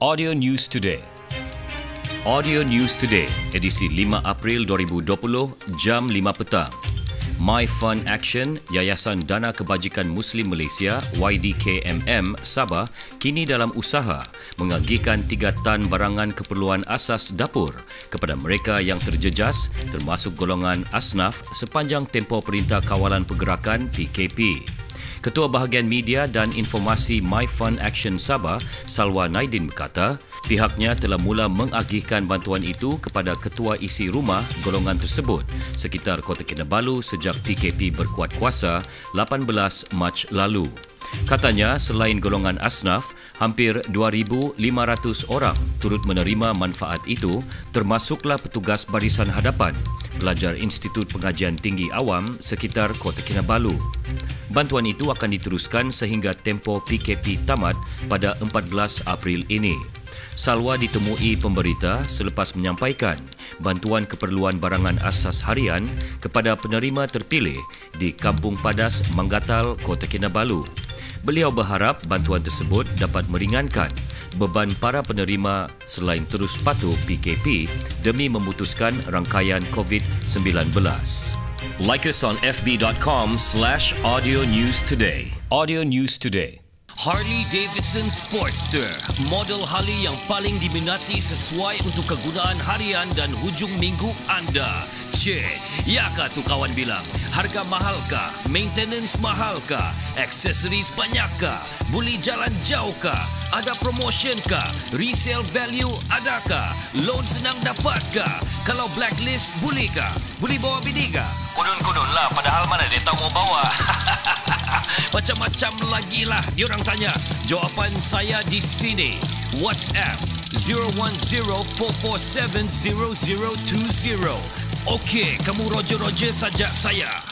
Audio News Today. Audio News Today, edisi 5 April 2020, jam 5 petang. My Fund Action, Yayasan Dana Kebajikan Muslim Malaysia YDKMM Sabah kini dalam usaha mengagihkan 3 tan barangan keperluan asas dapur kepada mereka yang terjejas termasuk golongan asnaf sepanjang tempoh Perintah Kawalan Pergerakan PKP. Ketua Bahagian Media dan Informasi My Fund Action Sabah, Salwa Naidin berkata, pihaknya telah mula mengagihkan bantuan itu kepada ketua isi rumah golongan tersebut sekitar Kota Kinabalu sejak PKP berkuat kuasa 18 Mac lalu. Katanya, selain golongan asnaf, hampir 2,500 orang turut menerima manfaat itu termasuklah petugas barisan hadapan, pelajar Institut Pengajian Tinggi Awam sekitar Kota Kinabalu. Bantuan itu akan diteruskan sehingga tempoh PKP tamat pada 14 April ini. Salwa ditemui pemberita selepas menyampaikan bantuan keperluan barangan asas harian kepada penerima terpilih di Kampung Padas, Manggatal, Kota Kinabalu. Beliau berharap bantuan tersebut dapat meringankan beban para penerima selain terus patuh PKP demi memutuskan rangkaian COVID-19. Like us on fb.com slash audio news today. Audio News Today. Harley Davidson Sportster, model Harley yang paling diminati sesuai untuk kegunaan harian dan hujung minggu anda. Cik, ya kah tu kawan bilang? Harga mahal kah? Maintenance mahal kah? Aksesoris banyak kah? Boleh jalan jauh kah? Ada promotion kah? Resale value adakah? Loan senang dapat kah? Kalau blacklist boleh kah? Boleh bawa bini kah? Kudun-kudun lah padahal mana dia tahu mau bawa. Macam-macam lagi lah diorang tanya. Jawapan saya di sini. WhatsApp 010-447-0020. Okey, kamu roger-roger saja saya.